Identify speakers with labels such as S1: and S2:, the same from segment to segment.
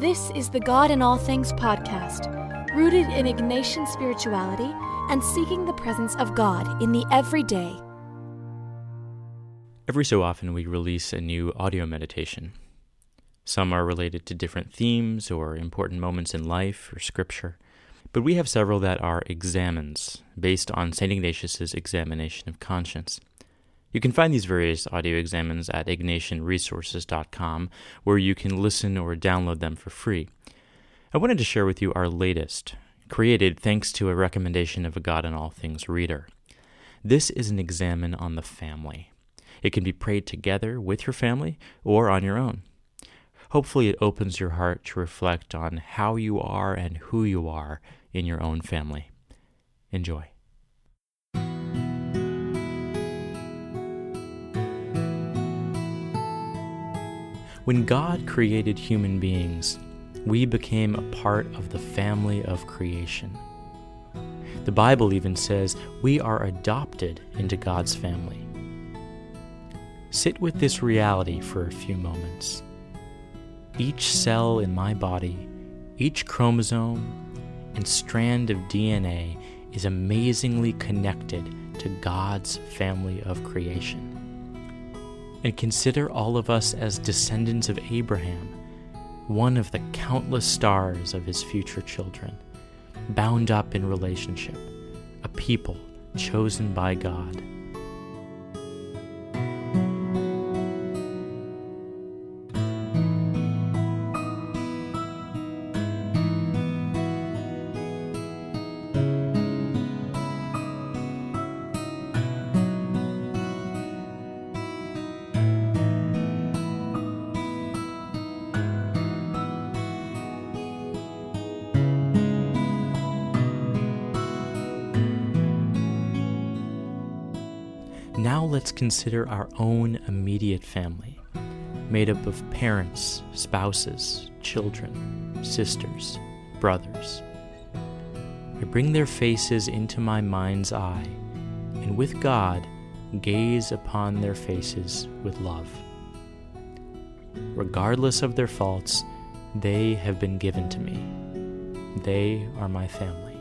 S1: This is the God in All Things podcast, rooted in Ignatian spirituality and seeking the presence of God in the everyday.
S2: Every so often, we release a new audio meditation. Some are related to different themes or important moments in life or scripture, but we have several that are examens based on St. Ignatius's examination of conscience. You can find these various audio examens at ignatianresources.com, where you can listen or download them for free. I wanted to share with you our latest, created thanks to a recommendation of a God in All Things reader. This is an examen on the family. It can be prayed together with your family or on your own. Hopefully, it opens your heart to reflect on how you are and who you are in your own family. Enjoy. When God created human beings, we became a part of the family of creation. The Bible even says we are adopted into God's family. Sit with this reality for a few moments. Each cell in my body, each chromosome, and strand of DNA is amazingly connected to God's family of creation and consider all of us as descendants of Abraham, one of the countless stars of his future children, bound up in relationship, a people chosen by God. Let's consider our own immediate family, made up of parents, spouses, children, sisters, brothers. I bring their faces into my mind's eye, and with God, gaze upon their faces with love. Regardless of their faults, they have been given to me. They are my family.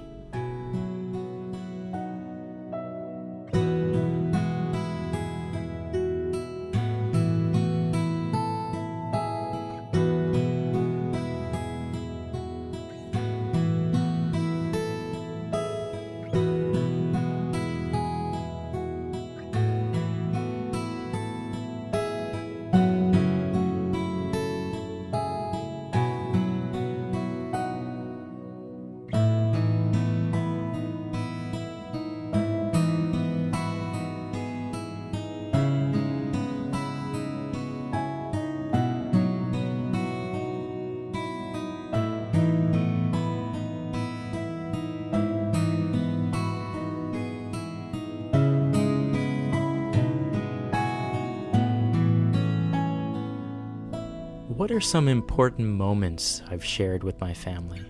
S2: What are some important moments I've shared with my family?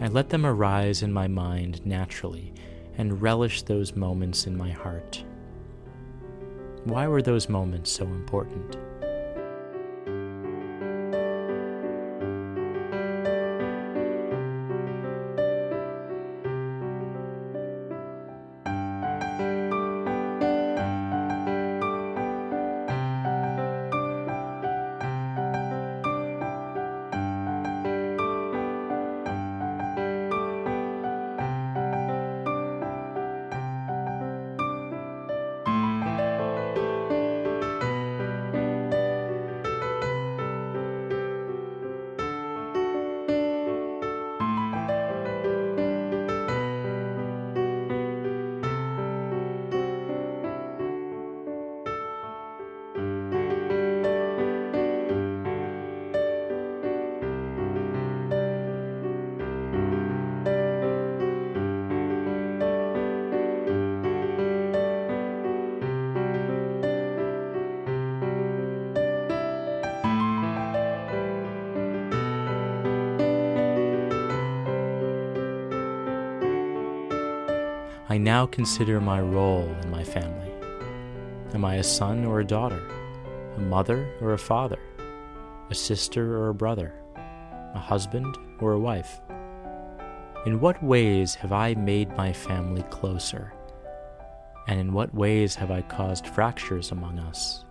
S2: I let them arise in my mind naturally and relish those moments in my heart. Why were those moments so important? I now consider my role in my family. Am I a son or a daughter? A mother or a father? a sister or a brother, a husband or a wife? In what ways have I made my family closer? And in what ways have I caused fractures among us?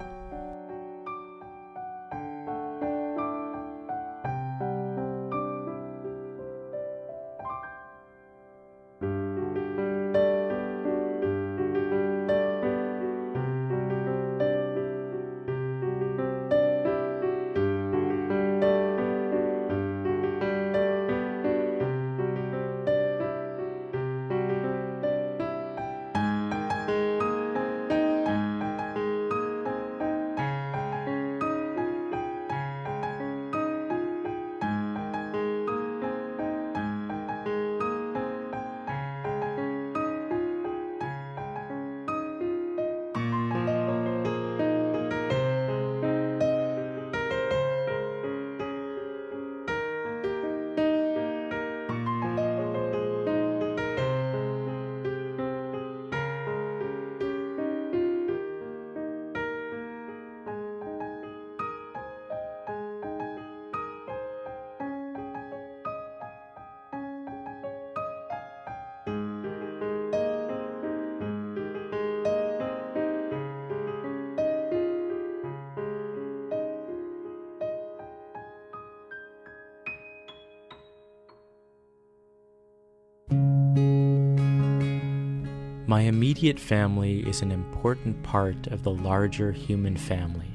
S2: My immediate family is an important part of the larger human family,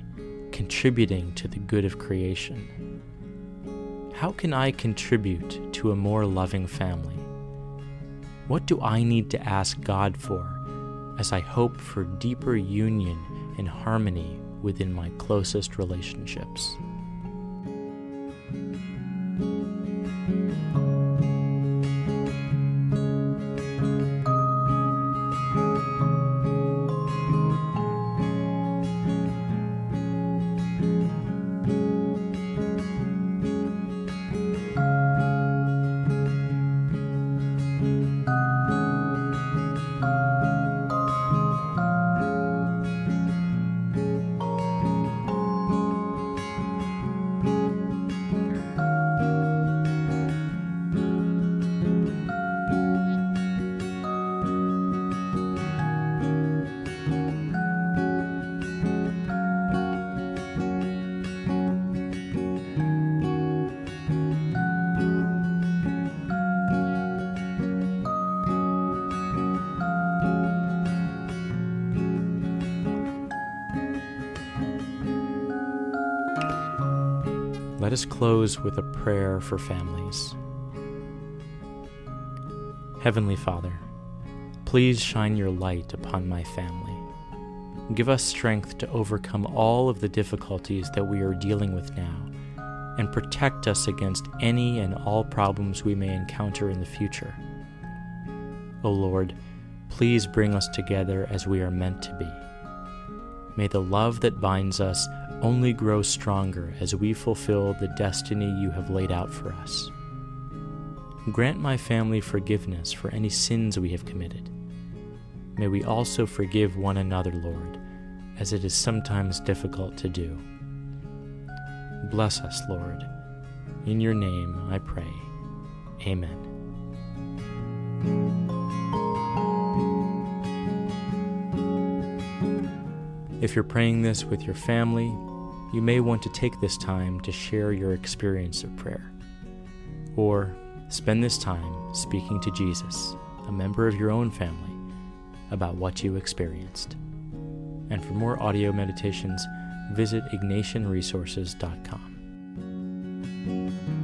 S2: contributing to the good of creation. How can I contribute to a more loving family? What do I need to ask God for as I hope for deeper union and harmony within my closest relationships? Let us close with a prayer for families. Heavenly Father, please shine your light upon my family. Give us strength to overcome all of the difficulties that we are dealing with now, and protect us against any and all problems we may encounter in the future. O oh Lord, please bring us together as we are meant to be. May the love that binds us only grow stronger as we fulfill the destiny you have laid out for us. Grant my family forgiveness for any sins we have committed. May we also forgive one another, Lord, as it is sometimes difficult to do. Bless us, Lord. In your name I pray. Amen. If you're praying this with your family, you may want to take this time to share your experience of prayer. Or spend this time speaking to Jesus, a member of your own family, about what you experienced. And for more audio meditations, visit ignatianresources.com.